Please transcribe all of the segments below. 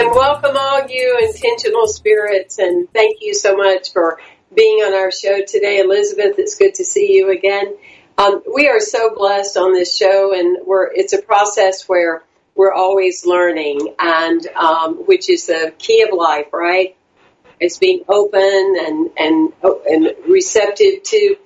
And welcome all you intentional spirits and thank you so much for being on our show today. Elizabeth, it's good to see you again. Um, we are so blessed on this show and we're, it's a process where we're always learning and, um, which is the key of life, right? It's being open and, and, and receptive to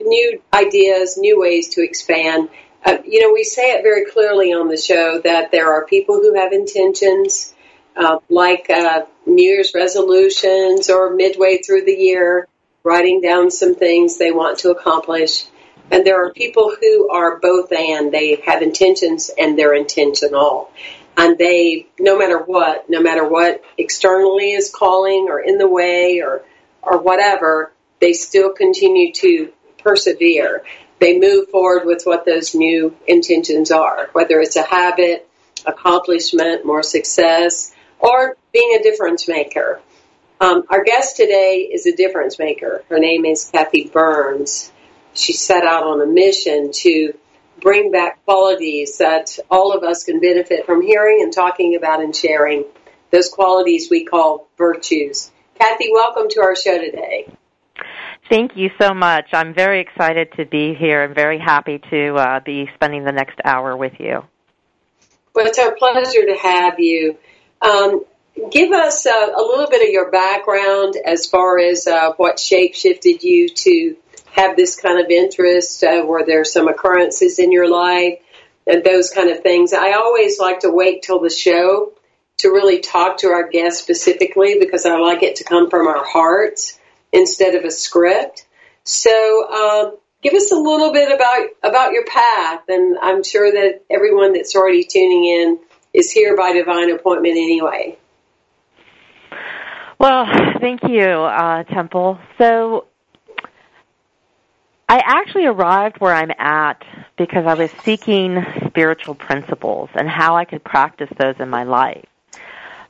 new ideas, new ways to expand. Uh, you know, we say it very clearly on the show that there are people who have intentions, uh, like uh, New Year's resolutions or midway through the year, writing down some things they want to accomplish. And there are people who are both and they have intentions and they're intentional. And they, no matter what, no matter what externally is calling or in the way or, or whatever, they still continue to persevere. They move forward with what those new intentions are, whether it's a habit, accomplishment, more success, or being a difference maker. Um, our guest today is a difference maker. Her name is Cathy Burns. She set out on a mission to bring back qualities that all of us can benefit from hearing and talking about and sharing. Those qualities we call virtues. Cathy, welcome to our show today. Thank you so much. I'm very excited to be here and very happy to uh, be spending the next hour with you. Well, it's our pleasure to have you. Um, give us uh, a little bit of your background as far as uh, what shape shifted you to have this kind of interest. Uh, were there some occurrences in your life and those kind of things? I always like to wait till the show to really talk to our guests specifically because I like it to come from our hearts instead of a script. So, um, give us a little bit about about your path, and I'm sure that everyone that's already tuning in is here by divine appointment anyway. Well, thank you, uh, Temple. So, I actually arrived where I'm at because I was seeking spiritual principles and how I could practice those in my life.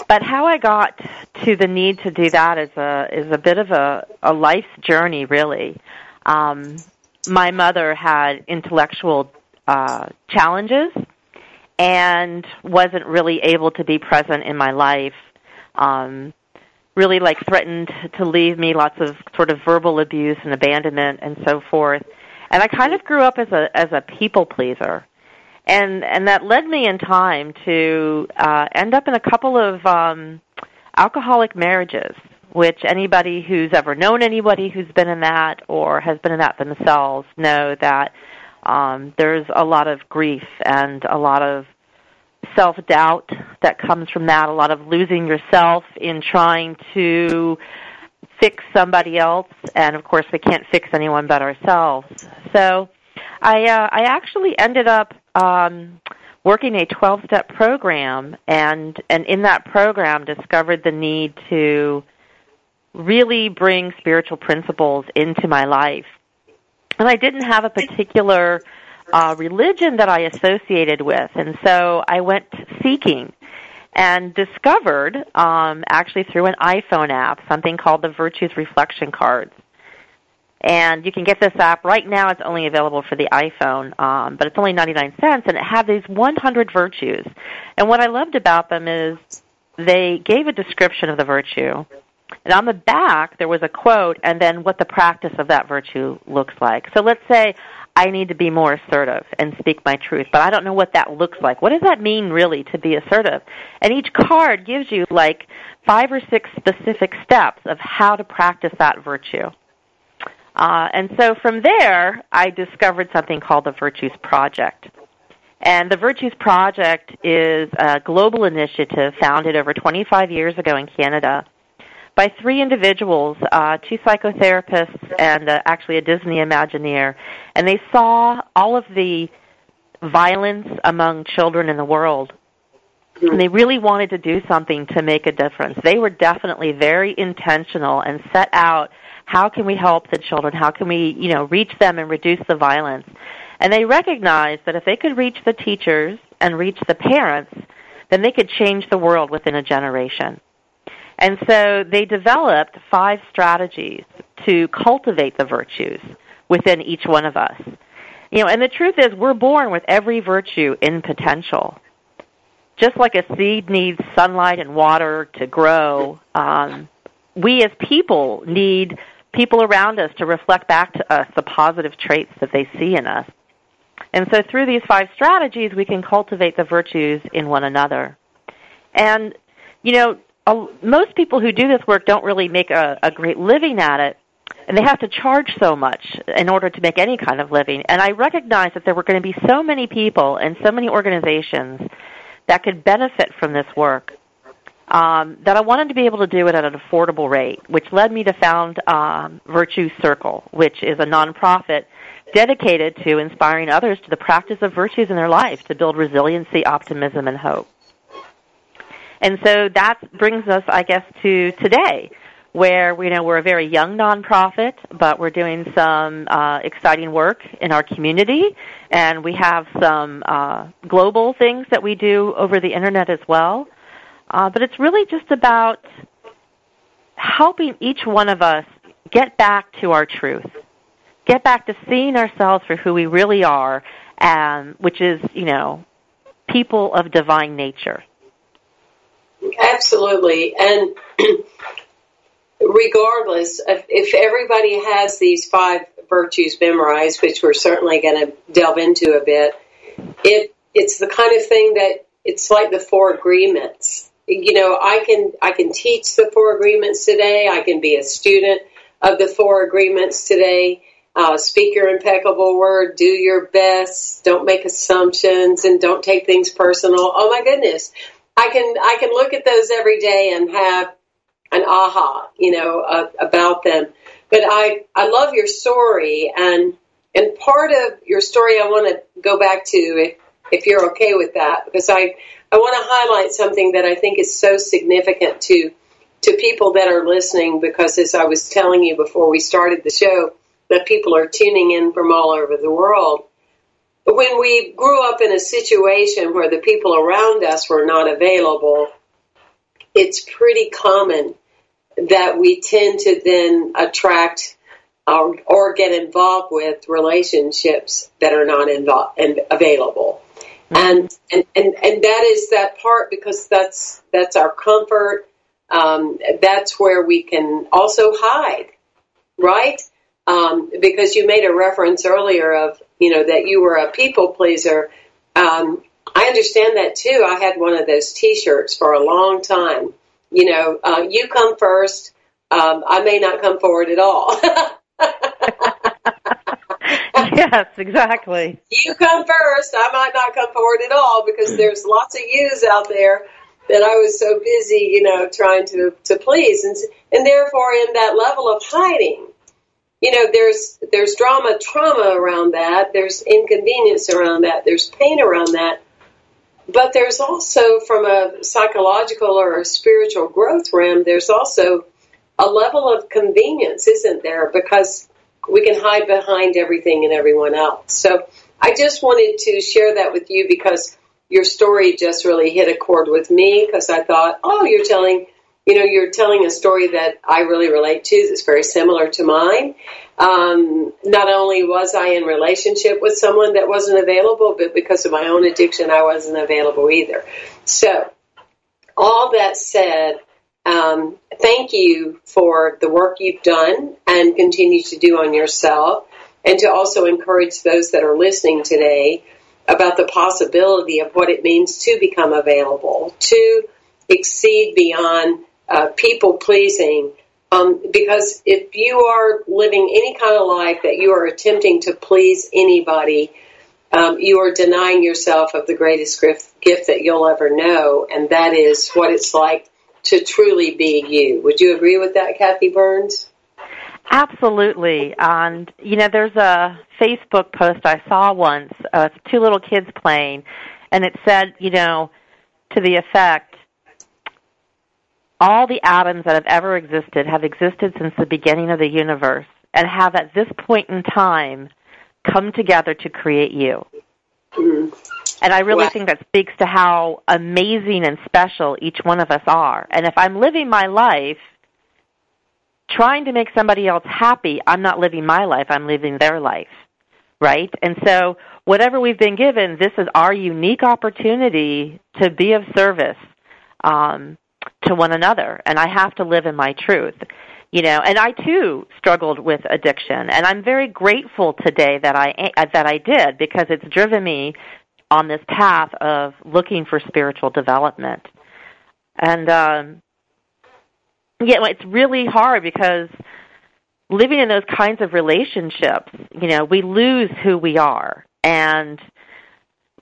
But how I got to the need to do that is a is a bit of a, a life's journey, really. Um, my mother had intellectual uh, challenges and wasn't really able to be present in my life. Um, really like threatened to leave me lots of sort of verbal abuse and abandonment and so forth. And I kind of grew up as a as a people pleaser. And and that led me in time to uh end up in a couple of um alcoholic marriages, which anybody who's ever known anybody who's been in that or has been in that themselves know that um, there's a lot of grief and a lot of self doubt that comes from that, a lot of losing yourself in trying to fix somebody else, and of course we can't fix anyone but ourselves. So I uh, I actually ended up um, working a 12 step program and and in that program discovered the need to really bring spiritual principles into my life. And I didn't have a particular uh, religion that I associated with, and so I went seeking and discovered, um, actually through an iPhone app, something called the Virtues Reflection Cards. And you can get this app right now. It's only available for the iPhone, um, but it's only 99 cents, and it had these 100 virtues. And what I loved about them is they gave a description of the virtue, and on the back there was a quote, and then what the practice of that virtue looks like. So let's say I need to be more assertive and speak my truth, but I don't know what that looks like. What does that mean really to be assertive? And each card gives you like five or six specific steps of how to practice that virtue. Uh, and so from there, I discovered something called the Virtues Project. And the Virtues Project is a global initiative founded over 25 years ago in Canada by three individuals, uh, two psychotherapists and uh, actually a Disney Imagineer. And they saw all of the violence among children in the world. And they really wanted to do something to make a difference. They were definitely very intentional and set out how can we help the children? How can we, you know, reach them and reduce the violence? And they recognized that if they could reach the teachers and reach the parents, then they could change the world within a generation. And so they developed five strategies to cultivate the virtues within each one of us. You know, and the truth is we're born with every virtue in potential. Just like a seed needs sunlight and water to grow, um, we as people need people around us to reflect back to us the positive traits that they see in us. And so through these five strategies, we can cultivate the virtues in one another. And, you know, most people who do this work don't really make a, a great living at it, and they have to charge so much in order to make any kind of living. And I recognized that there were going to be so many people and so many organizations that could benefit from this work um, that I wanted to be able to do it at an affordable rate, which led me to found um, Virtues Circle, which is a nonprofit dedicated to inspiring others to the practice of virtues in their life to build resiliency, optimism, and hope. And so that brings us, I guess, to today, where we know we're a very young nonprofit, but we're doing some uh, exciting work in our community, and we have some uh, global things that we do over the internet as well. Uh, but it's really just about helping each one of us get back to our truth, get back to seeing ourselves for who we really are, um, which is, you know, people of divine nature. Absolutely. And regardless, if, if everybody has these five virtues memorized, which we're certainly going to delve into a bit, it, it's the kind of thing that it's like the four agreements you know, I can I can teach the four agreements today. I can be a student of the four agreements today. Uh, speak your impeccable word. Do your best. Don't make assumptions and don't take things personal. Oh my goodness, I can I can look at those every day and have an aha, you know, uh, about them. But I I love your story and and part of your story I want to go back to if if you're okay with that because I I want to highlight something that I think is so significant to to people that are listening because as I was telling you before we started the show that people are tuning in from all over the world. When we grew up in a situation where the people around us were not available, it's pretty common that we tend to then attract or, or get involved with relationships that are not involved and available. And, and, and, and that is that part because that's, that's our comfort. Um, that's where we can also hide, right? Um, because you made a reference earlier of, you know, that you were a people pleaser. Um, I understand that too. I had one of those T-shirts for a long time. You know, uh, you come first. Um, I may not come forward at all. yes, exactly. You come first. I might not come forward at all because there's lots of yous out there that I was so busy, you know, trying to to please, and and therefore in that level of hiding, you know, there's there's drama, trauma around that. There's inconvenience around that. There's pain around that. But there's also, from a psychological or a spiritual growth realm, there's also a level of convenience, isn't there? Because we can hide behind everything and everyone else. So I just wanted to share that with you because your story just really hit a chord with me because I thought, oh, you're telling, you know, you're telling a story that I really relate to that's very similar to mine. Um, not only was I in relationship with someone that wasn't available, but because of my own addiction, I wasn't available either. So, all that said, um, thank you for the work you've done and continue to do on yourself, and to also encourage those that are listening today about the possibility of what it means to become available, to exceed beyond uh, people pleasing. Um, because if you are living any kind of life that you are attempting to please anybody, um, you are denying yourself of the greatest gift, gift that you'll ever know, and that is what it's like to truly be you. Would you agree with that, Cathy Burns? Absolutely. And, you know, there's a Facebook post I saw once, uh, two little kids playing, and it said, you know, to the effect, all the atoms that have ever existed have existed since the beginning of the universe and have at this point in time come together to create you. Mm-hmm. And I really wow. think that speaks to how amazing and special each one of us are. And if I'm living my life trying to make somebody else happy, I'm not living my life, I'm living their life. Right? And so, whatever we've been given, this is our unique opportunity to be of service um, to one another. And I have to live in my truth. You know, and I too struggled with addiction, and I'm very grateful today that I that I did because it's driven me on this path of looking for spiritual development. And um, yeah, it's really hard because living in those kinds of relationships, you know, we lose who we are. And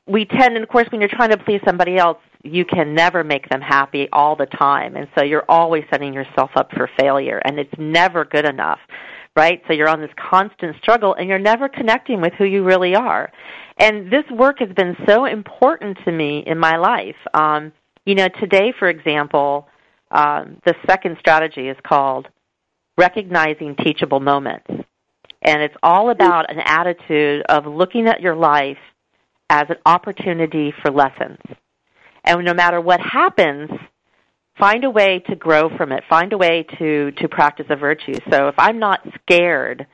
we tend, and of course, when you're trying to please somebody else, you can never make them happy all the time. And so you're always setting yourself up for failure, and it's never good enough, right? So you're on this constant struggle, and you're never connecting with who you really are. And this work has been so important to me in my life. Um, you know, today, for example, um, the second strategy is called recognizing teachable moments. And it's all about an attitude of looking at your life as an opportunity for lessons. And no matter what happens, find a way to grow from it. Find a way to, to practice a virtue. So if I'm not scared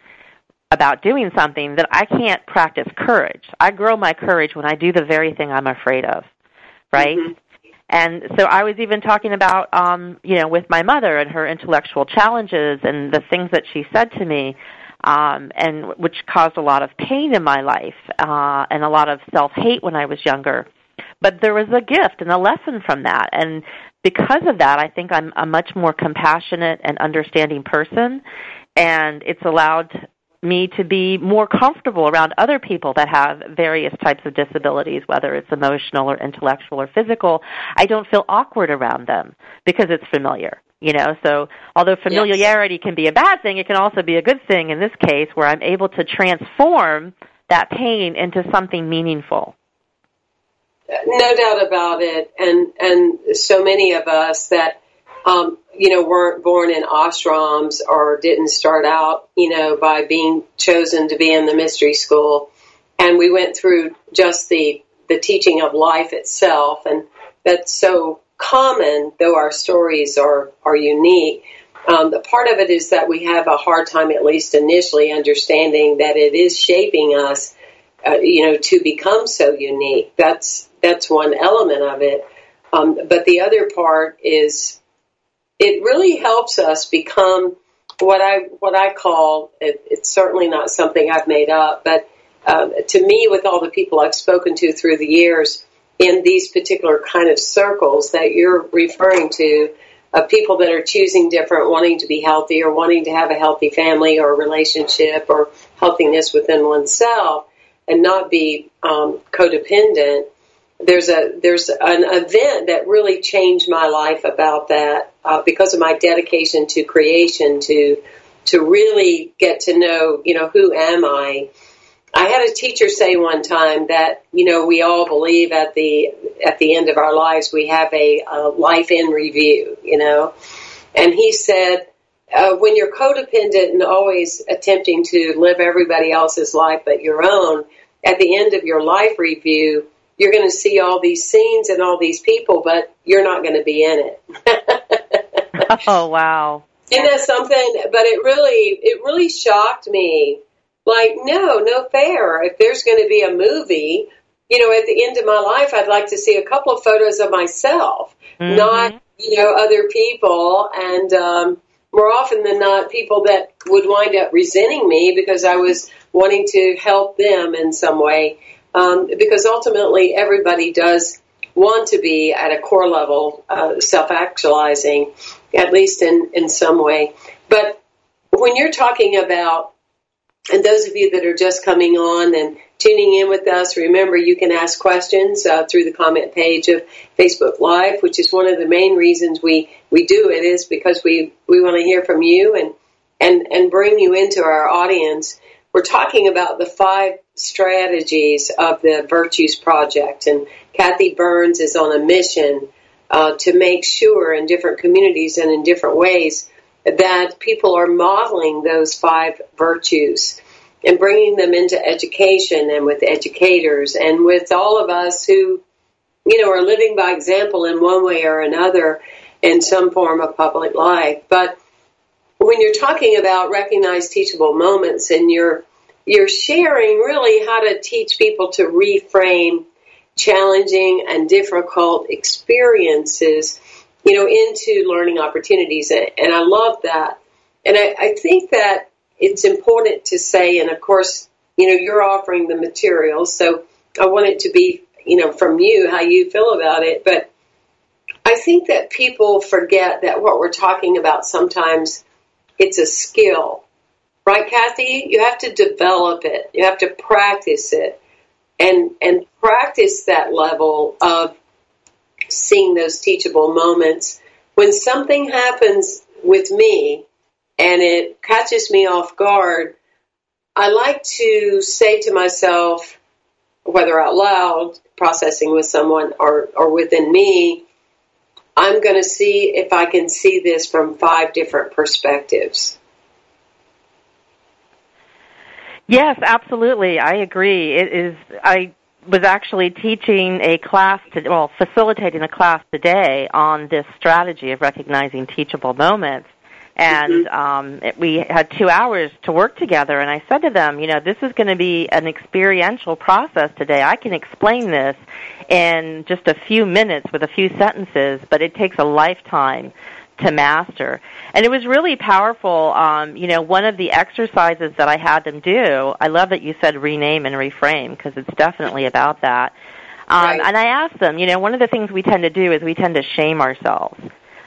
about doing something, then I can't practice courage. I grow my courage when I do the very thing I'm afraid of. Right? Mm-hmm. And so I was even talking about, um, you know, with my mother and her intellectual challenges and the things that she said to me, um, and which caused a lot of pain in my life uh, and a lot of self hate when I was younger. But there was a gift and a lesson from that, and because of that, I think I'm a much more compassionate and understanding person, and it's allowed me to be more comfortable around other people that have various types of disabilities, whether it's emotional or intellectual or physical. I don't feel awkward around them because it's familiar. You know, so although familiarity yes. can be a bad thing, it can also be a good thing in this case where I'm able to transform that pain into something meaningful. No doubt about it. And and so many of us that um, you know, weren't born in ashrams or didn't start out, you know, by being chosen to be in the mystery school. And we went through just the, the teaching of life itself. And that's so common, though our stories are, are unique. Um, the part of it is that we have a hard time, at least initially, understanding that it is shaping us, uh, you know, to become so unique. That's that's one element of it. Um, but the other part is it really helps us become what I what I call it, it's certainly not something I've made up, but um, to me, with all the people I've spoken to through the years in these particular kind of circles that you're referring to, of people that are choosing different, wanting to be healthy or wanting to have a healthy family or relationship or healthiness within oneself, and not be um, codependent there's a there's an event that really changed my life about that uh, because of my dedication to creation to to really get to know you know who am I. I had a teacher say one time that you know we all believe at the at the end of our lives we have a, a life in review, you know, and he said. Uh, when you're codependent and always attempting to live everybody else's life but your own, at the end of your life review, you're going to see all these scenes and all these people, but you're not going to be in it. oh wow! Isn't that something? But it really, it really shocked me. Like, no, no fair. If there's going to be a movie, you know, at the end of my life, I'd like to see a couple of photos of myself, mm-hmm. not you know other people, and um, more often than not, people that would wind up resenting me because I was wanting to help them in some way. Um, because ultimately, everybody does want to be at a core level uh, self actualizing, at least in, in some way. But when you're talking about, and those of you that are just coming on and tuning in with us, remember you can ask questions uh, through the comment page of Facebook Live, which is one of the main reasons we, we do it is because we, we want to hear from you and, and, and bring you into our audience. We're talking about the five strategies of the Virtues Project, and Cathy Burns is on a mission uh, to make sure in different communities and in different ways that people are modeling those five virtues and bringing them into education and with educators and with all of us who, you know, are living by example in one way or another in some form of public life. But when you're talking about recognized teachable moments and you're you're sharing really how to teach people to reframe challenging and difficult experiences, you know, into learning opportunities. And I love that. And I, I think that it's important to say, and of course, you know, you're offering the materials, so I want it to be, you know, from you how you feel about it. But I think that people forget that what we're talking about sometimes it's a skill. Right, Cathy? You have to develop it. You have to practice it and and practice that level of seeing those teachable moments. When something happens with me and it catches me off guard, I like to say to myself, whether out loud, processing with someone or, or within me, I'm going to see if I can see this from five different perspectives. Yes, absolutely. I agree. It is I was actually teaching a class to well, facilitating a class today on this strategy of recognizing teachable moments and mm-hmm. um, it, we had two hours to work together. And I said to them, you know, this is going to be an experiential process today. I can explain this in just a few minutes with a few sentences, but it takes a lifetime to master. And it was really powerful. Um, you know, one of the exercises that I had them do, I love that you said rename and reframe because it's definitely about that. Um, right. And I asked them, you know, one of the things we tend to do is we tend to shame ourselves.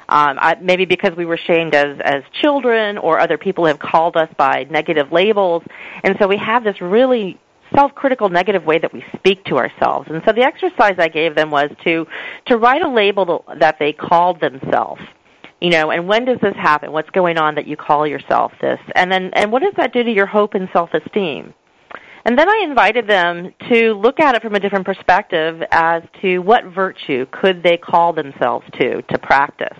Um, I, maybe because we were shamed as as children, or other people have called us by negative labels, and so we have this really self-critical negative way that we speak to ourselves. And so the exercise I gave them was to to write a label that they called themselves. You know, and when does this happen? What's going on that you call yourself this? And then and what does that do to your hope and self-esteem? And then I invited them to look at it from a different perspective as to what virtue could they call themselves to to practice.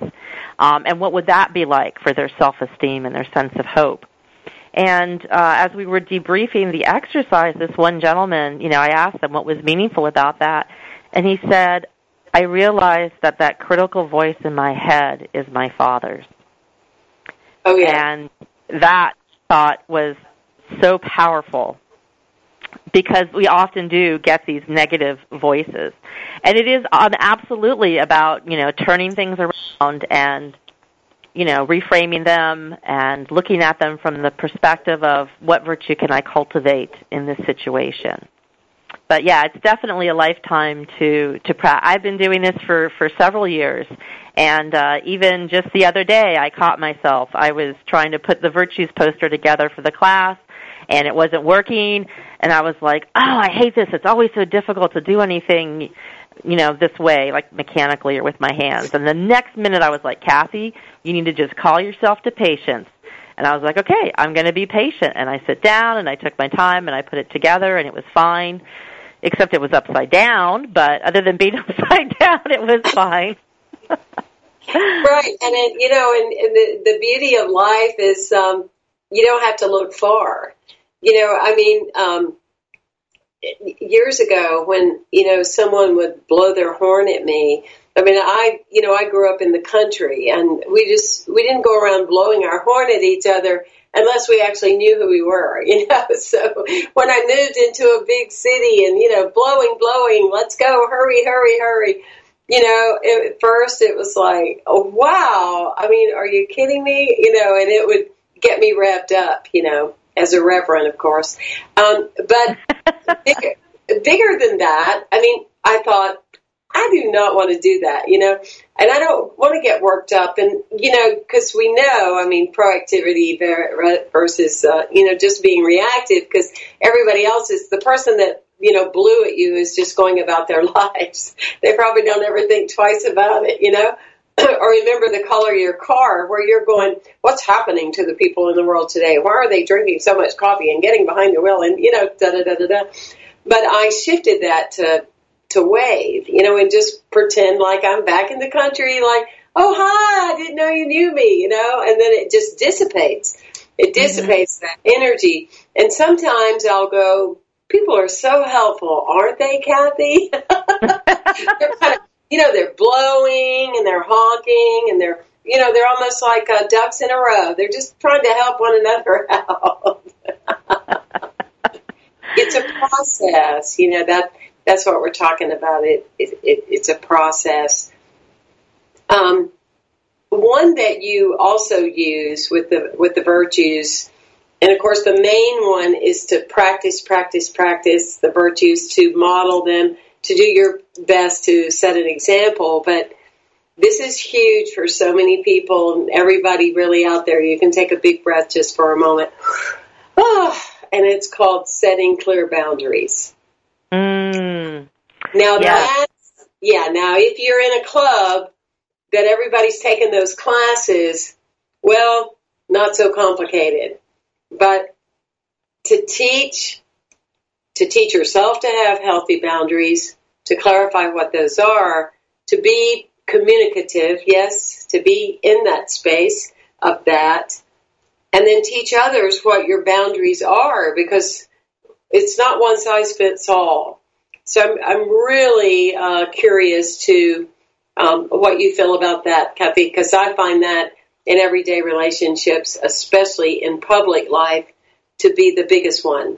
Um, and what would that be like for their self-esteem and their sense of hope? And uh, as we were debriefing the exercise, this one gentleman, you know, I asked him what was meaningful about that, and he said, "I realized that that critical voice in my head is my father's." Oh yeah. And that thought was so powerful because we often do get these negative voices. And it is um, absolutely about, you know, turning things around and, you know, reframing them and looking at them from the perspective of what virtue can I cultivate in this situation. But yeah, it's definitely a lifetime to to practice. I've been doing this for for several years, and uh, even just the other day, I caught myself. I was trying to put the virtues poster together for the class, and it wasn't working and I was like, "Oh, I hate this. It's always so difficult to do anything, you know, this way, like mechanically or with my hands." And the next minute I was like, "Cathy, you need to just call yourself to patience." And I was like, "Okay, I'm going to be patient." And I sit down and I took my time and I put it together and it was fine. Except it was upside down, but other than being upside down, it was fine. right, and it, you know, and, and the the beauty of life is um, you don't have to look far. You know, I mean, um, years ago when you know someone would blow their horn at me. I mean, I you know I grew up in the country, and we just we didn't go around blowing our horn at each other unless we actually knew who we were, you know. So when I moved into a big city and, you know, blowing, blowing, let's go, hurry, hurry, hurry. You know, at first it was like, oh, wow. I mean, are you kidding me? You know, and it would get me revved up, you know, as a reverend, of course. Um, but bigger, bigger than that, I mean, I thought, I do not want to do that, you know, and I don't want to get worked up. And, you know, because we know, I mean, proactivity versus, uh, you know, just being reactive because everybody else is the person that, you know, blew at you is just going about their lives. They probably don't ever think twice about it, you know. or remember the color of your car where you're going, what's happening to the people in the world today? Why are they drinking so much coffee and getting behind the wheel and, you know, da da da da da. But I shifted that to to wave, you know, and just pretend like I'm back in the country, like, oh, hi, I didn't know you knew me, you know, and then it just dissipates. It mm-hmm. dissipates mm-hmm. that energy. And sometimes I'll go, people are so helpful, aren't they, Cathy? they're kind of, you know, they're blowing and they're honking and they're, you know, they're almost like uh, ducks in a row. They're just trying to help one another out. it's a process, you know, that that's what we're talking about. It, it, it it's a process. Um, one that you also use with the with the virtues, and of course the main one is to practice, practice, practice the virtues to model them, to do your best to set an example. But this is huge for so many people and everybody really out there. You can take a big breath just for a moment. Oh, and it's called setting clear boundaries. Mm. Now yeah. that's yeah. Now if you're in a club that everybody's taking those classes, well, not so complicated. But to teach, to teach yourself to have healthy boundaries, to clarify what those are, to be communicative, yes, to be in that space of that, and then teach others what your boundaries are because it's not one size fits all. So I'm, I'm really uh, curious to um, what you feel about that, Cathy, because I find that in everyday relationships, especially in public life, to be the biggest one.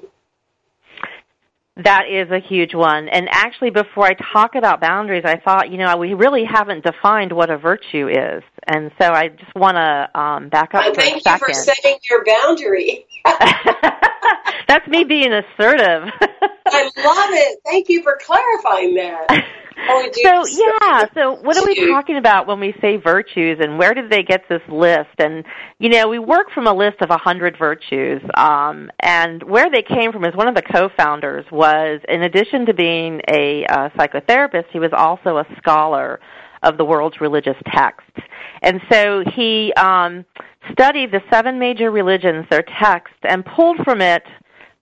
That is a huge one. And actually, before I talk about boundaries, I thought, you know, we really haven't defined what a virtue is. And so I just want to um, back up uh, for a second. Thank you for setting your boundary. That's me being assertive. I love it. Thank you for clarifying that. Oh, so yeah, so what are we talking about when we say virtues, and where did they get this list? And you know, we work from a list of a hundred virtues, um, and where they came from is one of the co-founders was, in addition to being a uh, psychotherapist, he was also a scholar of the world's religious texts, and so he um, studied the seven major religions, their texts, and pulled from it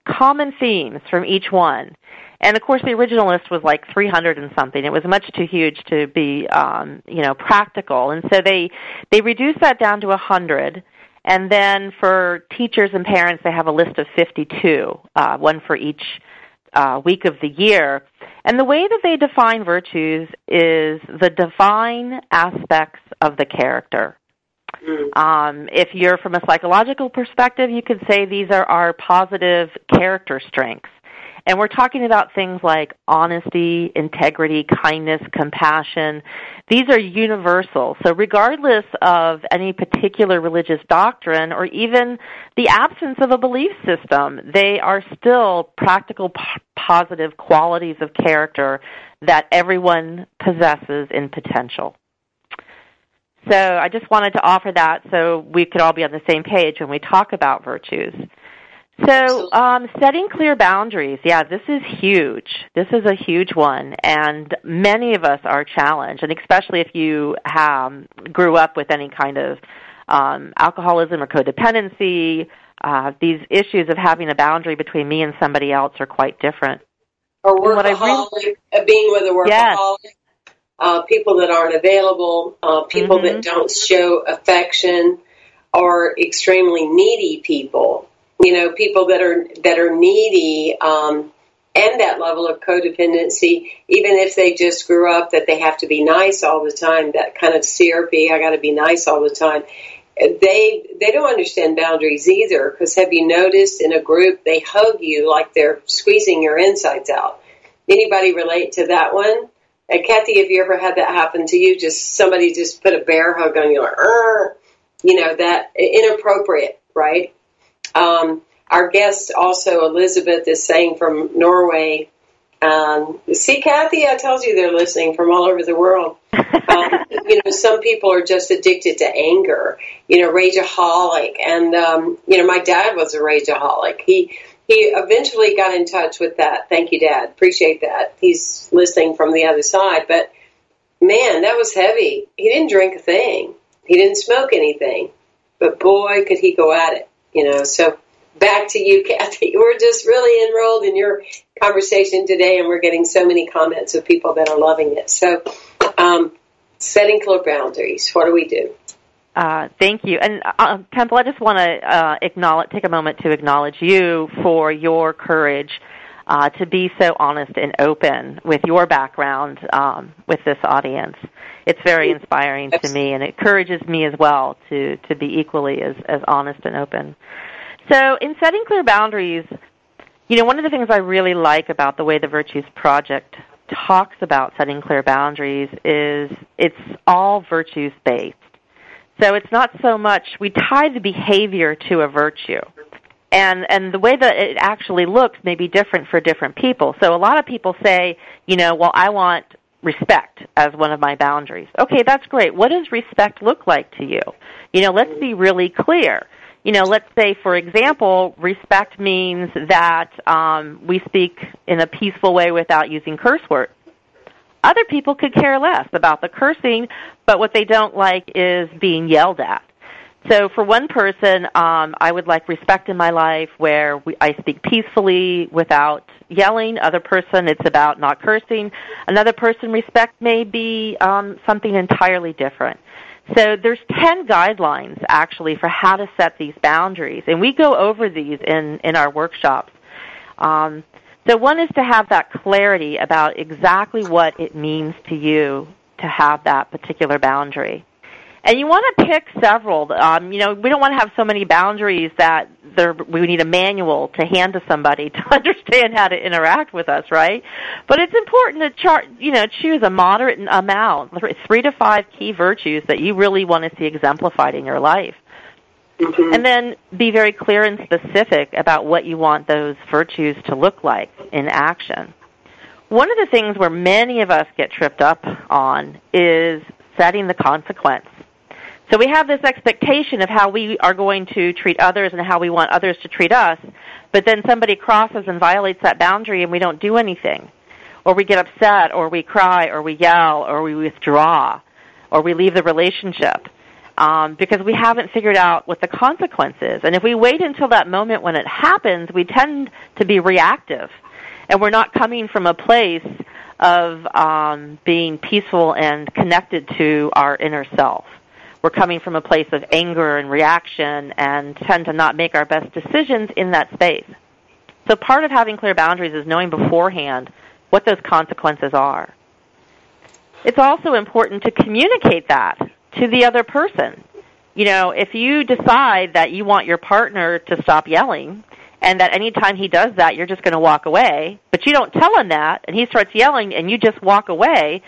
common themes from each one. And of course, the original list was like 300 and something. It was much too huge to be, um, you know, practical. And so they they reduced that down to 100. And then for teachers and parents, they have a list of 52, uh, one for each uh, week of the year. And the way that they define virtues is the divine aspects of the character. Mm. Um, if you're from a psychological perspective, you could say these are our positive character strengths. And we're talking about things like honesty, integrity, kindness, compassion. These are universal. So regardless of any particular religious doctrine or even the absence of a belief system, they are still practical p- positive qualities of character that everyone possesses in potential. So I just wanted to offer that so we could all be on the same page when we talk about virtues. So, um, setting clear boundaries, yeah, this is huge. This is a huge one, and many of us are challenged, and especially if you um, grew up with any kind of um, alcoholism or codependency. Uh, these issues of having a boundary between me and somebody else are quite different. Or workaholic, really, uh, being with a workaholic. Yes. Uh, people that aren't available, uh, people mm-hmm. that don't show affection, or extremely needy people you know, people that are that are needy. Um, and that level of codependency, even if they just grew up that they have to be nice all the time, that kind of CRP, I got to be nice all the time. They they don't understand boundaries either because have you noticed in a group they hug you like they're squeezing your insides out. Anybody relate to that one? And Cathy, have you ever had that happen to you? Just somebody just put a bear hug on you, or, you know, that inappropriate, right? Um, our guest also, Elizabeth, is saying from Norway. Um, see, Cathy, I told you they're listening from all over the world. Um, you know, some people are just addicted to anger. You know, rageaholic, and um, you know, my dad was a rageaholic. He he eventually got in touch with that. Thank you, Dad. Appreciate that. He's listening from the other side, but man, that was heavy. He didn't drink a thing. He didn't smoke anything, but boy, could he go at it. You know, so back to you, Cathy. We're just really enrolled in your conversation today, and we're getting so many comments of people that are loving it. So, um, setting clear boundaries. What do we do? Uh, thank you. And uh, Temple, I just want to uh, acknowledge, take a moment to acknowledge you for your courage uh, to be so honest and open with your background um, with this audience. It's very inspiring to me, and it encourages me as well to to be equally as as honest and open. So, in setting clear boundaries, you know, one of the things I really like about the way the Virtues Project talks about setting clear boundaries is it's all virtues based. So it's not so much we tie the behavior to a virtue. And and the way that it actually looks may be different for different people. So a lot of people say, you know, well I want respect as one of my boundaries. Okay, that's great. What does respect look like to you? You know, let's be really clear. You know, let's say, for example, respect means that um, we speak in a peaceful way without using curse words. Other people could care less about the cursing, but what they don't like is being yelled at. So for one person, um, I would like respect in my life where we, I speak peacefully without yelling. Other person, it's about not cursing. Another person, respect may be um, something entirely different. So there's 10 guidelines actually for how to set these boundaries, and we go over these in, in our workshops. Um, so one is to have that clarity about exactly what it means to you to have that particular boundary. And you want to pick several. Um, you know, we don't want to have so many boundaries that there, we need a manual to hand to somebody to understand how to interact with us, right? But it's important to chart, you know, choose a moderate amount, three to five key virtues that you really want to see exemplified in your life. Mm-hmm. And then be very clear and specific about what you want those virtues to look like in action. One of the things where many of us get tripped up on is setting the consequence. So we have this expectation of how we are going to treat others and how we want others to treat us, but then somebody crosses and violates that boundary and we don't do anything. Or we get upset, or we cry, or we yell, or we withdraw, or we leave the relationship um, because we haven't figured out what the consequence is. And if we wait until that moment when it happens, we tend to be reactive, and we're not coming from a place of um, being peaceful and connected to our inner self. We're coming from a place of anger and reaction and tend to not make our best decisions in that space. So part of having clear boundaries is knowing beforehand what those consequences are. It's also important to communicate that to the other person. You know, if you decide that you want your partner to stop yelling and that anytime he does that you're just going to walk away, but you don't tell him that and he starts yelling and you just walk away,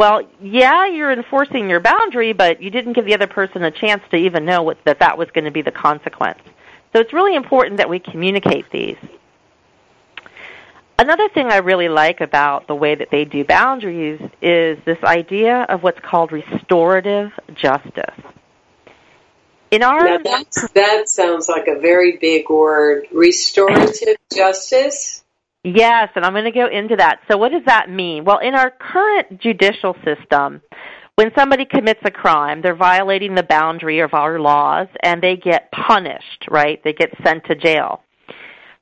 well, yeah, you're enforcing your boundary, but you didn't give the other person a chance to even know what, that that was going to be the consequence. So it's really important that we communicate these. Another thing I really like about the way that they do boundaries is this idea of what's called restorative justice. In our now that sounds like a very big word. Restorative justice? Yes, and I'm going to go into that. So what does that mean? Well, in our current judicial system, when somebody commits a crime, they're violating the boundary of our laws and they get punished, right? They get sent to jail.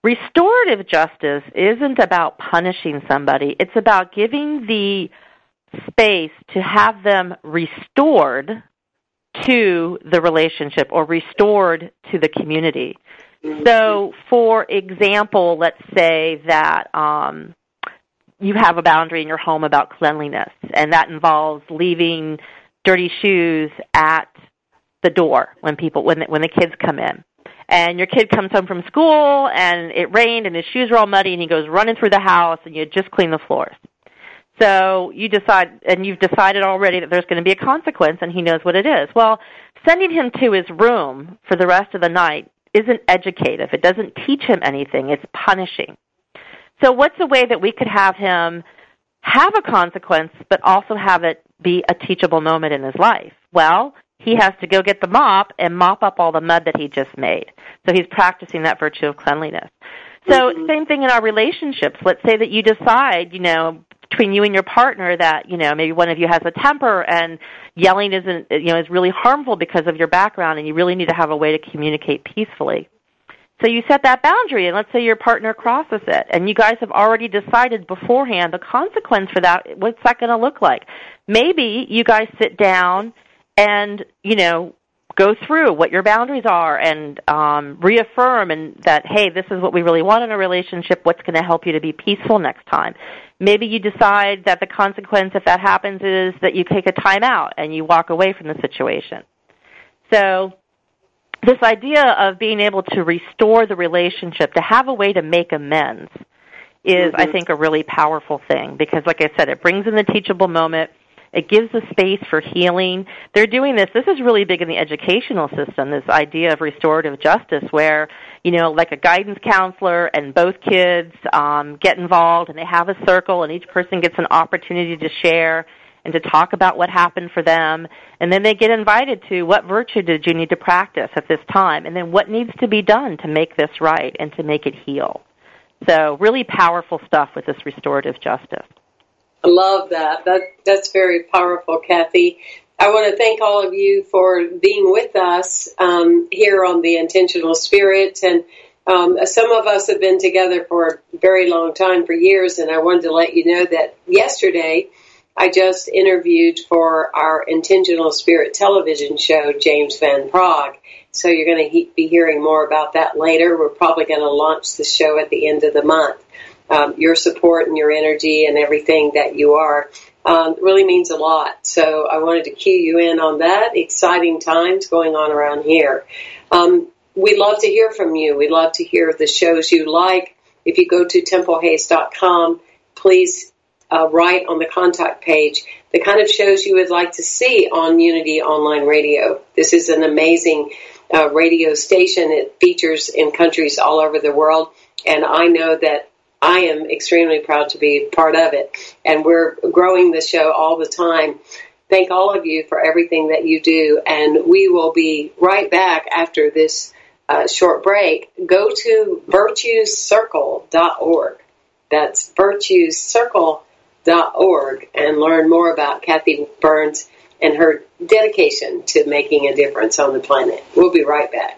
Restorative justice isn't about punishing somebody. It's about giving the space to have them restored to the relationship or restored to the community. So, for example, let's say that um, you have a boundary in your home about cleanliness, and that involves leaving dirty shoes at the door when people when when the kids come in. And your kid comes home from school and it rained and his shoes are all muddy and he goes running through the house and you just clean the floors. So you decide, and you've decided already that there's going to be a consequence, and he knows what it is. Well, sending him to his room for the rest of the night isn't educative. It doesn't teach him anything. It's punishing. So, what's a way that we could have him have a consequence, but also have it be a teachable moment in his life? Well, he has to go get the mop and mop up all the mud that he just made. So he's practicing that virtue of cleanliness. So mm-hmm. same thing in our relationships. Let's say that you decide, you know, between you and your partner that you know maybe one of you has a temper and yelling isn't you know is really harmful because of your background and you really need to have a way to communicate peacefully. So you set that boundary and let's say your partner crosses it and you guys have already decided beforehand the consequence for that what's that going to look like? Maybe you guys sit down and you know go through what your boundaries are and um, reaffirm and that hey this is what we really want in a relationship. What's going to help you to be peaceful next time? Maybe you decide that the consequence if that happens is that you take a time out and you walk away from the situation. So this idea of being able to restore the relationship to have a way to make amends is mm-hmm. i think a really powerful thing because like i said it brings in the teachable moment it gives a space for healing. They're doing this. This is really big in the educational system, this idea of restorative justice where, you know, like a guidance counselor and both kids um, get involved and they have a circle and each person gets an opportunity to share and to talk about what happened for them. And then they get invited to what virtue did you need to practice at this time? And then what needs to be done to make this right and to make it heal. So really powerful stuff with this restorative justice. I love that. That that's very powerful, Cathy. I want to thank all of you for being with us um, here on the Intentional Spirit, and um, some of us have been together for a very long time, for years. And I wanted to let you know that yesterday I just interviewed for our Intentional Spirit television show James Van Praagh. So you're going to he- be hearing more about that later. We're probably going to launch the show at the end of the month um, your support and your energy and everything that you are um, really means a lot. So I wanted to cue you in on that. Exciting times going on around here. Um, we'd love to hear from you. We'd love to hear the shows you like. If you go to templehayes.com, please uh, write on the contact page the kind of shows you would like to see on Unity Online Radio. This is an amazing uh, radio station. It features in countries all over the world, and I know that I am extremely proud to be part of it. And we're growing the show all the time. Thank all of you for everything that you do. And we will be right back after this uh, short break. Go to virtuescircle.org. That's virtuescircle.org and learn more about Cathy Burns and her dedication to making a difference on the planet. We'll be right back.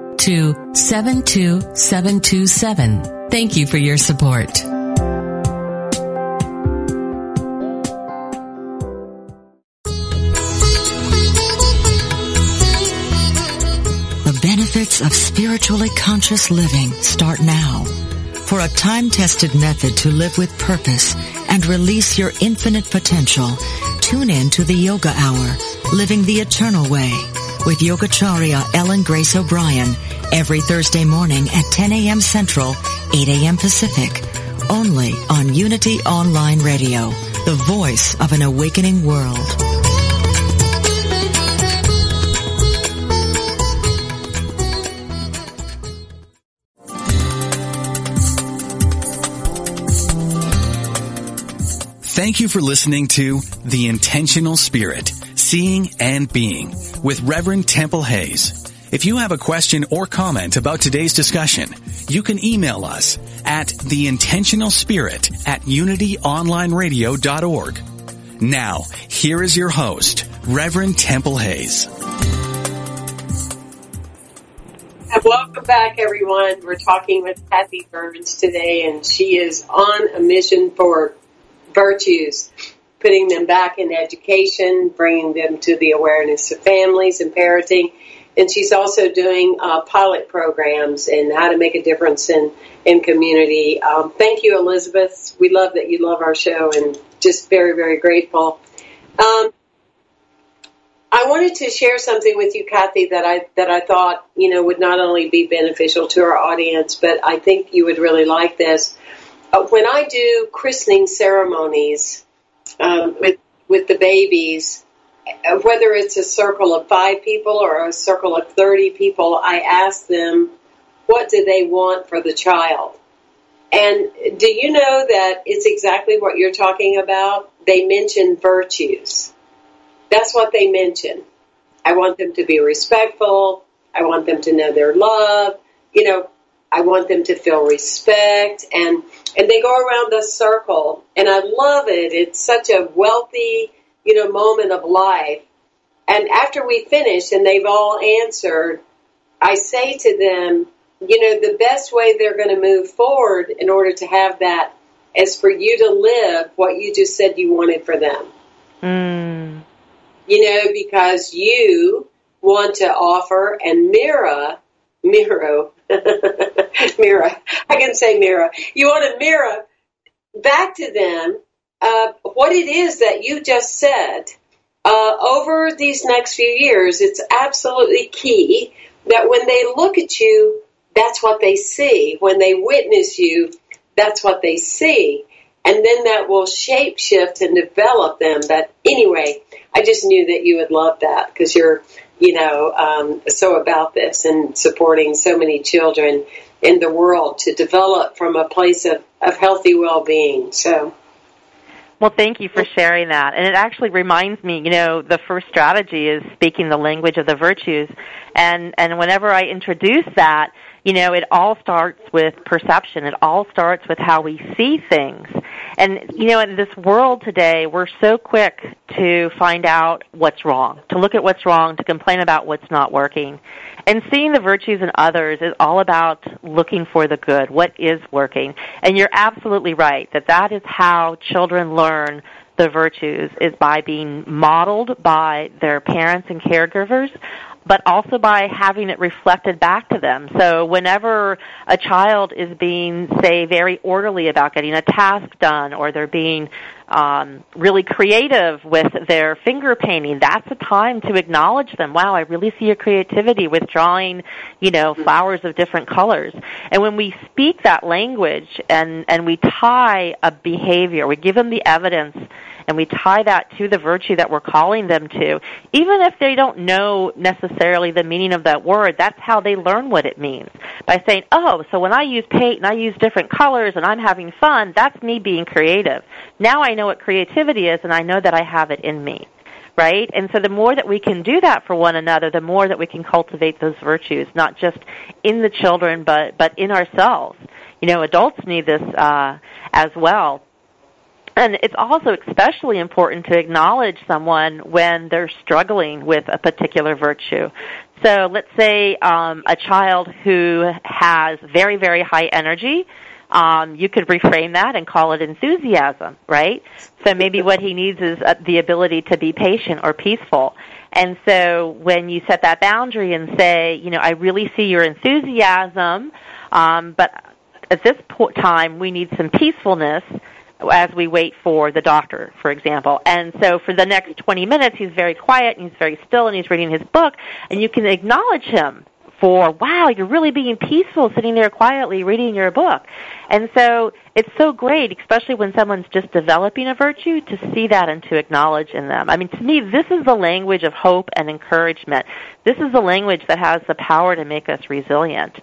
72727. Thank you for your support. The benefits of spiritually conscious living start now. For a time-tested method to live with purpose and release your infinite potential, tune in to the Yoga Hour, Living the Eternal Way, with Yogacharya Ellen Grace O'Brien every Thursday morning at 10 a.m. Central, 8 a.m. Pacific, only on Unity Online Radio, the voice of an awakening world. Thank you for listening to The Intentional Spirit, Seeing and Being with Reverend Temple Hayes. If you have a question or comment about today's discussion, you can email us at theintentionalspirit at unityonlineradio.org. Now, here is your host, Reverend Temple Hayes. And welcome back, everyone. We're talking with Cathy Burns today, and she is on a mission for virtues, putting them back in education, bringing them to the awareness of families and parenting and she's also doing uh, pilot programs and how to make a difference in in community. Um, thank you, Elizabeth. We love that you love our show, and just very very grateful. Um, I wanted to share something with you, Cathy, that I that I thought you know would not only be beneficial to our audience, but I think you would really like this. Uh, when I do christening ceremonies um, with with the babies, whether it's a circle of five people or a circle of 30 people, I ask them, what do they want for the child? And do you know that it's exactly what you're talking about? They mention virtues. That's what they mention. I want them to be respectful. I want them to know their love. You know, I want them to feel respect and and they go around the circle and I love it. It's such a wealthy you know, moment of life. And after we finish and they've all answered, I say to them, you know, the best way they're going to move forward in order to have that is for you to live what you just said you wanted for them. Mm. You know, because you want to offer and mirror, mirror, mirror, I can say mirror. You want to mirror back to them uh, what it is that you just said uh, over these next few years, it's absolutely key that when they look at you, that's what they see. When they witness you, that's what they see. And then that will shape shift and develop them. But anyway, I just knew that you would love that because you're, you know, um, so about this and supporting so many children in the world to develop from a place of, of healthy well-being. So well, thank you for sharing that. And it actually reminds me, you know, the first strategy is speaking the language of the virtues. And and whenever I introduce that, you know, it all starts with perception. It all starts with how we see things. And, you know, in this world today, we're so quick to find out what's wrong, to look at what's wrong, to complain about what's not working. And seeing the virtues in others is all about looking for the good, what is working. And you're absolutely right that that is how children learn the virtues is by being modeled by their parents and caregivers but also by having it reflected back to them. So whenever a child is being, say, very orderly about getting a task done, or they're being um, really creative with their finger painting, that's a time to acknowledge them. Wow, I really see your creativity with drawing, you know, flowers of different colors. And when we speak that language and, and we tie a behavior, we give them the evidence and we tie that to the virtue that we're calling them to, even if they don't know necessarily the meaning of that word, that's how they learn what it means. By saying, oh, so when I use paint and I use different colors and I'm having fun, that's me being creative. Now I know what creativity is and I know that I have it in me right? And so the more that we can do that for one another, the more that we can cultivate those virtues, not just in the children, but but in ourselves. You know, adults need this uh, as well. And it's also especially important to acknowledge someone when they're struggling with a particular virtue. So let's say um, a child who has very, very high energy. Um, you could reframe that and call it enthusiasm, right? So maybe what he needs is uh, the ability to be patient or peaceful. And so when you set that boundary and say, you know, I really see your enthusiasm, um, but at this po- time we need some peacefulness as we wait for the doctor, for example. And so for the next 20 minutes, he's very quiet and he's very still and he's reading his book, and you can acknowledge him for, wow, you're really being peaceful sitting there quietly reading your book. And so it's so great, especially when someone's just developing a virtue, to see that and to acknowledge in them. I mean, to me, this is the language of hope and encouragement. This is the language that has the power to make us resilient.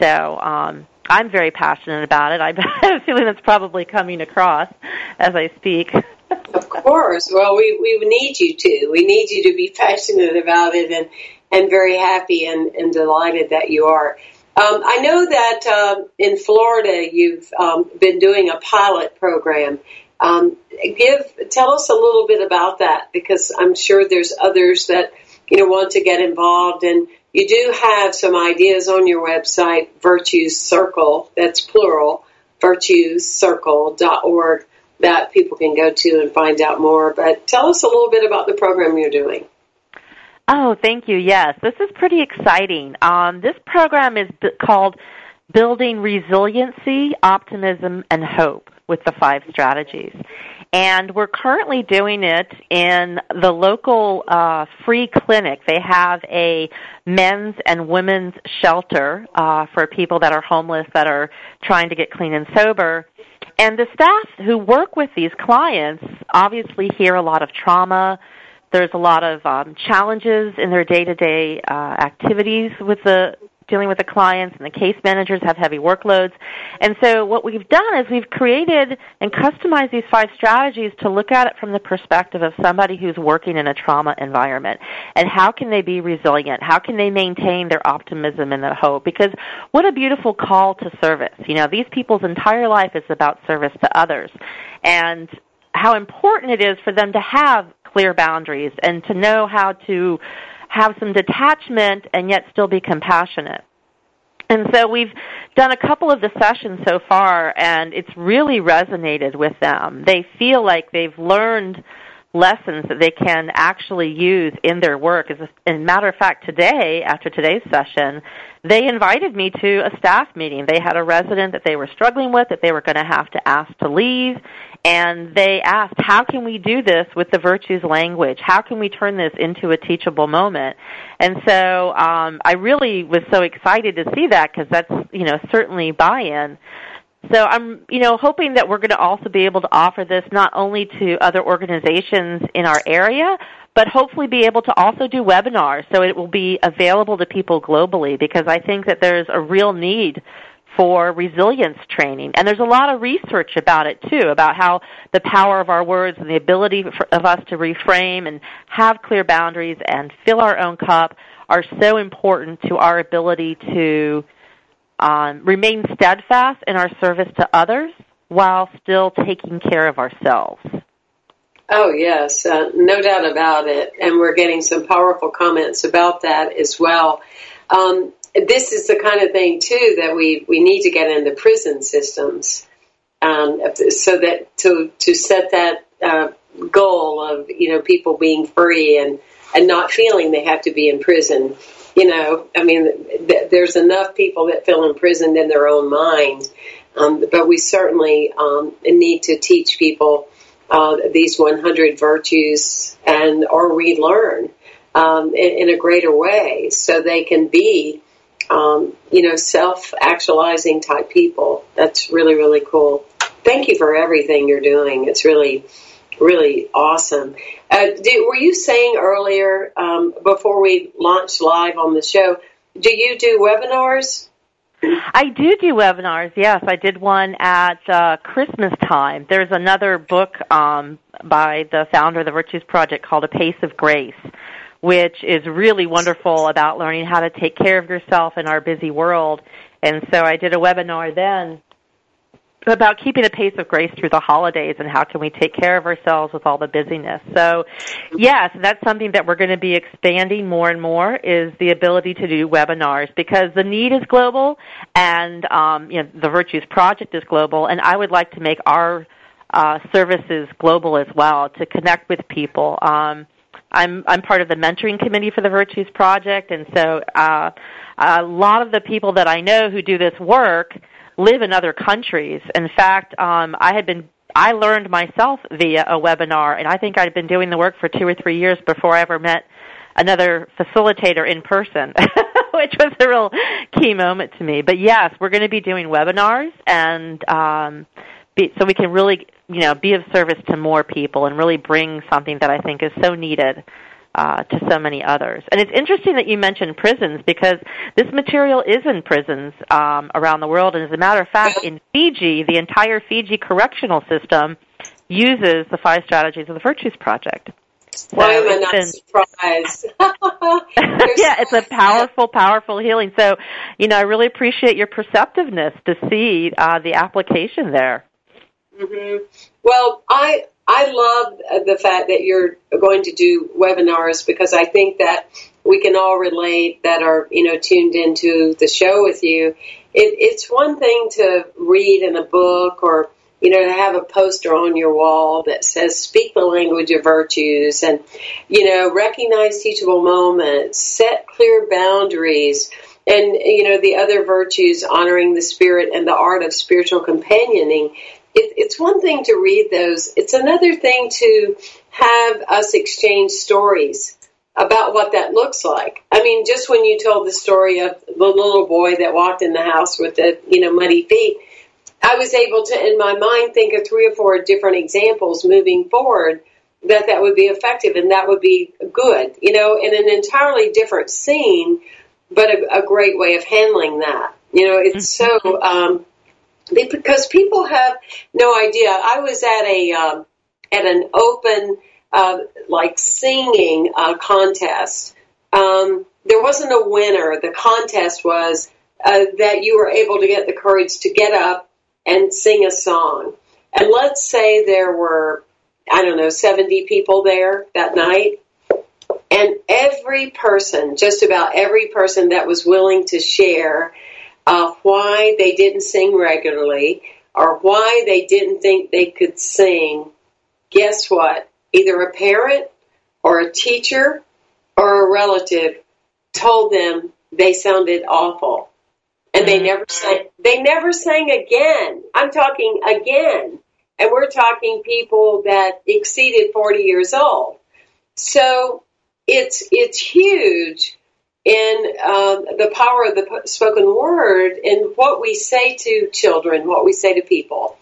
So, um, I'm very passionate about it. I have a feeling that's probably coming across as I speak. of course. Well, we, we need you to. We need you to be passionate about it and, and very happy and, and delighted that you are. Um, I know that uh, in Florida you've um, been doing a pilot program. Um, give tell us a little bit about that because I'm sure there's others that you know want to get involved and you do have some ideas on your website, Virtues Circle, that's plural, virtuescircle.org that people can go to and find out more. But tell us a little bit about the program you're doing. Oh, thank you. Yes, this is pretty exciting. Um, this program is b- called Building Resiliency, Optimism, and Hope with the five strategies. And we're currently doing it in the local uh, free clinic. They have a men's and women's shelter uh, for people that are homeless that are trying to get clean and sober. And the staff who work with these clients obviously hear a lot of trauma. There's a lot of um, challenges in their day-to-day uh, activities with the dealing with the clients and the case managers have heavy workloads. And so what we've done is we've created and customized these five strategies to look at it from the perspective of somebody who's working in a trauma environment. And how can they be resilient? How can they maintain their optimism and their hope? Because what a beautiful call to service. You know, these people's entire life is about service to others. And how important it is for them to have clear boundaries and to know how to have some detachment and yet still be compassionate. And so we've done a couple of the sessions so far and it's really resonated with them. They feel like they've learned lessons that they can actually use in their work. As a, matter of fact, today, after today's session, they invited me to a staff meeting. They had a resident that they were struggling with that they were going to have to ask to leave, and they asked, how can we do this with the virtues language? How can we turn this into a teachable moment? And so um, I really was so excited to see that because that's, you know, certainly buy-in. So I'm, you know, hoping that we're going to also be able to offer this not only to other organizations in our area, but hopefully be able to also do webinars so it will be available to people globally because I think that there's a real need for resilience training. And there's a lot of research about it too, about how the power of our words and the ability of us to reframe and have clear boundaries and fill our own cup are so important to our ability to um, remain steadfast in our service to others while still taking care of ourselves. Oh, yes, uh, no doubt about it. And we're getting some powerful comments about that as well. Um, this is the kind of thing, too, that we, we need to get in the prison systems um, so that to, to set that uh, goal of, you know, people being free and, and not feeling they have to be in prison you know, I mean, th- there's enough people that feel imprisoned in their own minds, um, but we certainly um, need to teach people uh, these 100 virtues and or relearn um, in, in, a greater way, so they can be, um, you know, self-actualizing type people. That's really really cool. Thank you for everything you're doing. It's really really awesome. Uh, were you saying earlier um, before we launched live on the show? Do you do webinars? I do do webinars. Yes, I did one at uh, Christmas time. There's another book um, by the founder of the Virtues Project called A Pace of Grace, which is really wonderful about learning how to take care of yourself in our busy world. And so I did a webinar then about keeping a pace of grace through the holidays and how can we take care of ourselves with all the busyness. So, yes, that's something that we're going to be expanding more and more is the ability to do webinars because the need is global and um, you know, the Virtues Project is global, and I would like to make our uh, services global as well to connect with people. Um, I'm I'm part of the mentoring committee for the Virtues Project, and so uh, a lot of the people that I know who do this work live in other countries. In fact, um, I had been I learned myself via a webinar, and I think I'd been doing the work for two or three years before I ever met another facilitator in person, which was a real key moment to me. But yes, we're going to be doing webinars, and um, be, so we can really, you know, be of service to more people and really bring something that I think is so needed uh, to so many others. And it's interesting that you mentioned prisons because this material is in prisons um, around the world. And as a matter of fact, in Fiji, the entire Fiji correctional system uses the five strategies of the Virtues Project. So Why am I not been, surprised? yeah, it's a powerful, powerful healing. So, you know, I really appreciate your perceptiveness to see uh, the application there. Mm-hmm. Well, I I love the fact that you're going to do webinars because I think that we can all relate that are you know tuned into the show with you. It, it's one thing to read in a book or you know to have a poster on your wall that says "Speak the language of virtues" and you know recognize teachable moments, set clear boundaries and you know the other virtues honoring the spirit and the art of spiritual companioning it, it's one thing to read those. It's another thing to have us exchange stories about what that looks like. I mean, just when you told the story of the little boy that walked in the house with the, you know, muddy feet, I was able to, in my mind, think of three or four different examples moving forward that that would be effective and that would be good, you know, in an entirely different scene, but a, a great way of handling that. You know, it's mm-hmm. so, um, because people have no idea. I was at a um, at an open uh, like singing uh, contest. Um, there wasn't a winner. The contest was uh, that you were able to get the courage to get up and sing a song. And let's say there were, I don't know, 70 people there that night. And every person, just about every person that was willing to share, uh, why they didn't sing regularly or why they didn't think they could sing, guess what? Either a parent or a teacher or a relative told them they sounded awful. And they never sang, they never sang again. I'm talking again. And we're talking people that exceeded 40 years old. So it's, it's huge in uh, the power of the spoken word and what we say to children, what we say to people,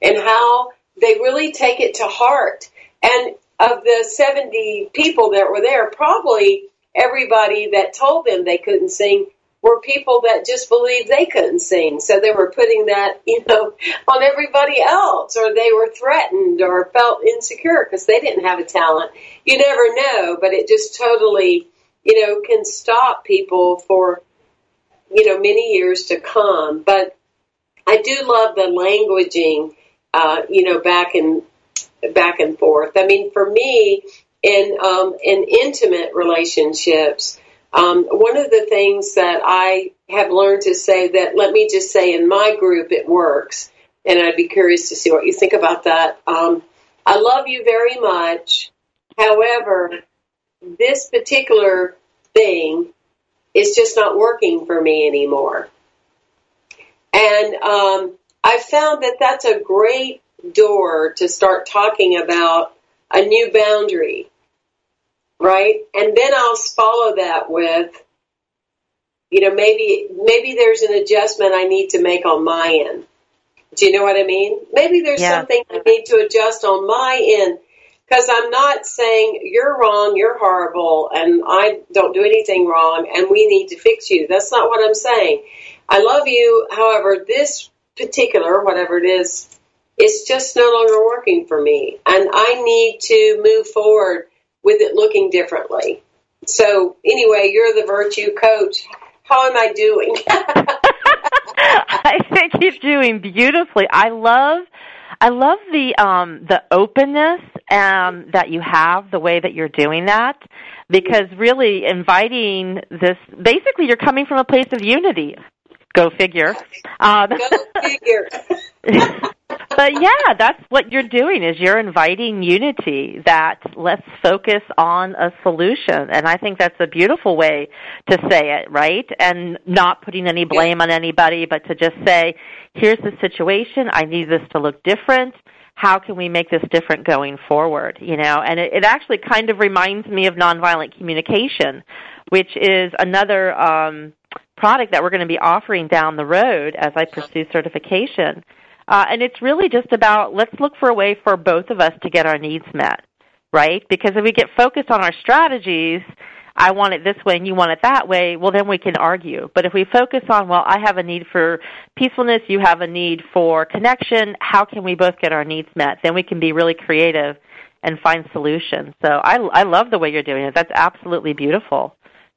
and how they really take it to heart. And of the 70 people that were there, probably everybody that told them they couldn't sing were people that just believed they couldn't sing. So they were putting that, you know, on everybody else, or they were threatened or felt insecure because they didn't have a talent. You never know, but it just totally you know, can stop people for, you know, many years to come. But I do love the languaging, uh, you know, back and back and forth. I mean, for me, in um, in intimate relationships, um, one of the things that I have learned to say that let me just say in my group it works, and I'd be curious to see what you think about that. Um, I love you very much. However, this particular thing is just not working for me anymore. And um, I found that that's a great door to start talking about a new boundary, right? And then I'll follow that with, you know, maybe maybe there's an adjustment I need to make on my end. Do you know what I mean? Maybe there's yeah. something I need to adjust on my end because I'm not saying you're wrong, you're horrible, and I don't do anything wrong, and we need to fix you. That's not what I'm saying. I love you. However, this particular, whatever it is, it's just no longer working for me. And I need to move forward with it looking differently. So, anyway, you're the virtue coach. How am I doing? I think you're doing beautifully. I love I love the um, the openness um, that you have, the way that you're doing that, because really inviting this. Basically, you're coming from a place of unity. Go figure. Um, Go figure. but yeah, that's what you're doing is you're inviting unity that let's focus on a solution. And I think that's a beautiful way to say it, right? And not putting any blame on anybody, but to just say, here's the situation. I need this to look different. How can we make this different going forward? You know, and it, it actually kind of reminds me of nonviolent communication, which is another um, product that we're going to be offering down the road as I pursue certification. Uh, and it's really just about let's look for a way for both of us to get our needs met. right? Because if we get focused on our strategies, I want it this way and you want it that way, well, then we can argue. But if we focus on, well, I have a need for peacefulness, you have a need for connection, how can we both get our needs met? Then we can be really creative and find solutions. So I, I love the way you're doing it. That's absolutely beautiful.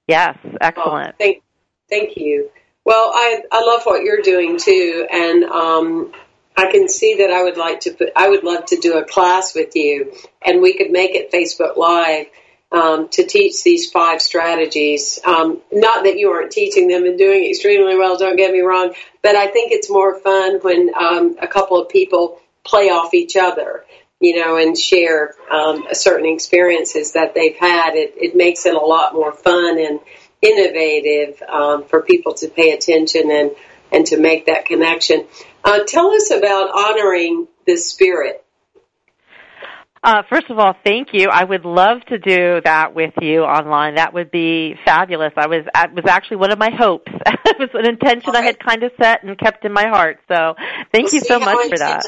Yes, excellent. Oh, thank, thank you. Well, I I love what you're doing too, and um, I can see that I would like to put. I would love to do a class with you, and we could make it Facebook Live um, to teach these five strategies. Um, not that you aren't teaching them and doing extremely well. Don't get me wrong, but I think it's more fun when um, a couple of people play off each other you know, and share um, certain experiences that they've had. It, it makes it a lot more fun and innovative um, for people to pay attention and, and to make that connection. Uh, tell us about honoring the spirit. Uh, first of all, thank you. I would love to do that with you online. That would be fabulous. I was that was actually one of my hopes. it was an intention I had kind of set and kept in my heart. So, thank you so much for that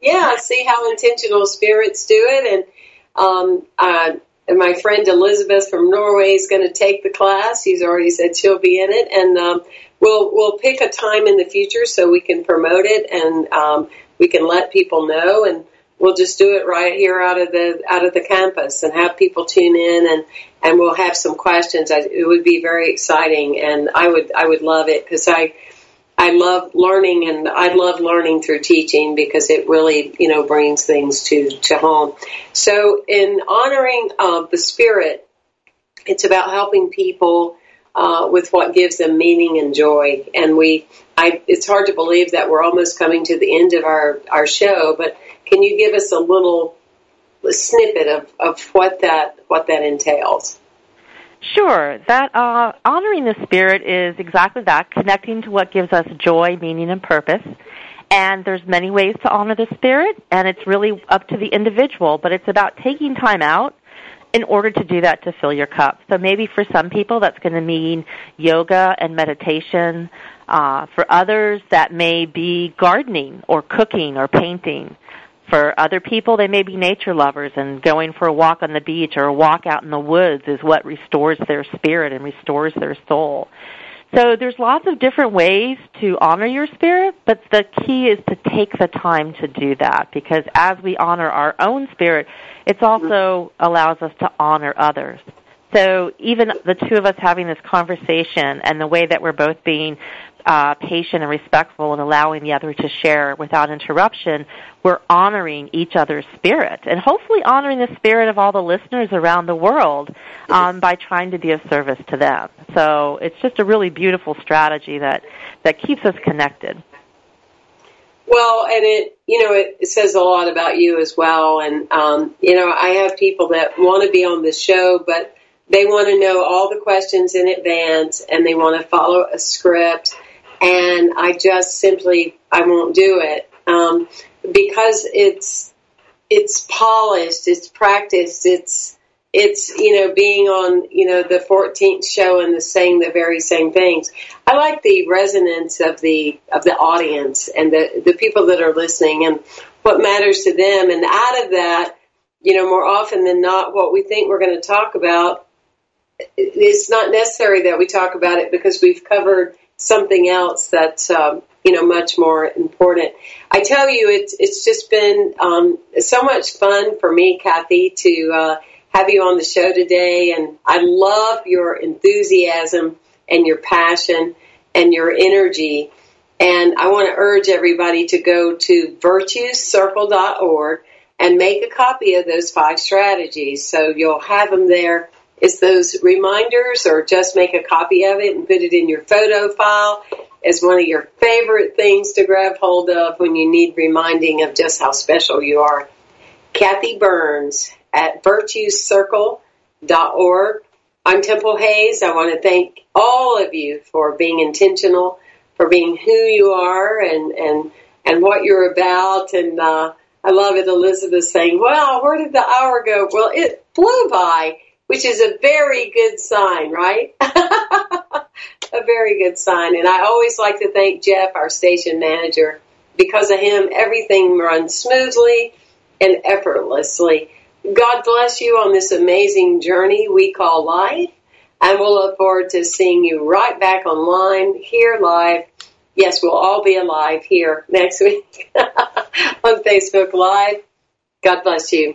yeah, see how intentional spirits do it. And um, uh, and my friend Elizabeth from Norway is going to take the class. She's already said she'll be in it, and um, we'll we'll pick a time in the future so we can promote it and um, we can let people know, and we'll just do it right here out of the out of the campus and have people tune in, and and we'll have some questions. I, it would be very exciting, and I would I would love it because I I love learning and I love learning through teaching because it really, you know, brings things to, to home. So in honoring uh, the spirit, it's about helping people uh, with what gives them meaning and joy. And we, I, it's hard to believe that we're almost coming to the end of our, our show, but can you give us a little snippet of, of what that, what that entails? Sure. That uh, honoring the spirit is exactly that, connecting to what gives us joy, meaning, and purpose. And there's many ways to honor the spirit, and it's really up to the individual. But it's about taking time out in order to do that to fill your cup. So maybe for some people that's going to mean yoga and meditation. Uh, for others, that may be gardening or cooking or painting. For other people, they may be nature lovers and going for a walk on the beach or a walk out in the woods is what restores their spirit and restores their soul. So there's lots of different ways to honor your spirit, but the key is to take the time to do that because as we honor our own spirit, it also allows us to honor others. So even the two of us having this conversation and the way that we're both being uh, patient and respectful and allowing the other to share without interruption, we're honoring each other's spirit and hopefully honoring the spirit of all the listeners around the world um, by trying to be of service to them. So it's just a really beautiful strategy that, that keeps us connected. Well, and it, you know, it, says a lot about you as well. And, um, you know, I have people that want to be on the show, but they want to know all the questions in advance and they want to follow a script and I just simply I won't do it um, because it's it's polished, it's practiced, it's it's you know being on you know the 14th show and the saying the very same things. I like the resonance of the of the audience and the the people that are listening and what matters to them, and out of that, you know, more often than not, what we think we're going to talk about. It's not necessary that we talk about it because we've covered something else that's um, you know much more important. I tell you, it's it's just been um, so much fun for me, Cathy, to uh, have you on the show today, and I love your enthusiasm and your passion and your energy. And I want to urge everybody to go to virtuecircle.org and make a copy of those five strategies. So you'll have them there is those reminders or just make a copy of it and put it in your photo file as one of your favorite things to grab hold of when you need reminding of just how special you are. Cathy Burns at virtuecircle.org. I'm Temple Hayes. I want to thank all of you for being intentional, for being who you are and, and, and what you're about. And, uh, I love it. Elizabeth saying, well, where did the hour go? Well, it flew by which is a very good sign, right? a very good sign. And I always like to thank Jeff, our station manager. Because of him, everything runs smoothly and effortlessly. God bless you on this amazing journey we call life. And we'll look forward to seeing you right back online here live. Yes, we'll all be alive here next week on Facebook Live. God bless you.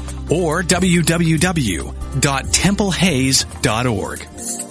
or www.templehayes.org.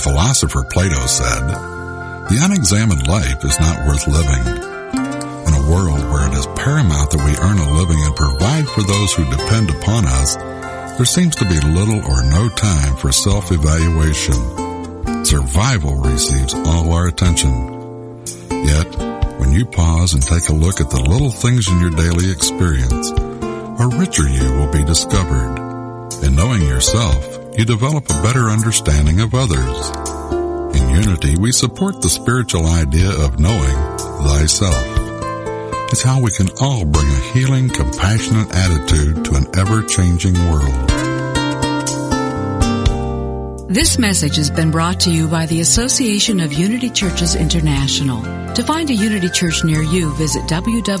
The philosopher Plato said, The unexamined life is not worth living. In a world where it is paramount that we earn a living and provide for those who depend upon us, there seems to be little or no time for self-evaluation. Survival receives all our attention. Yet, when you pause and take a look at the little things in your daily experience, a richer you will be discovered. In knowing yourself, you develop a better understanding of others. In Unity, we support the spiritual idea of knowing thyself. It's how we can all bring a healing, compassionate attitude to an ever-changing world. This message has been brought to you by the Association of Unity Churches International. To find a Unity Church near you, visit www.unity.org.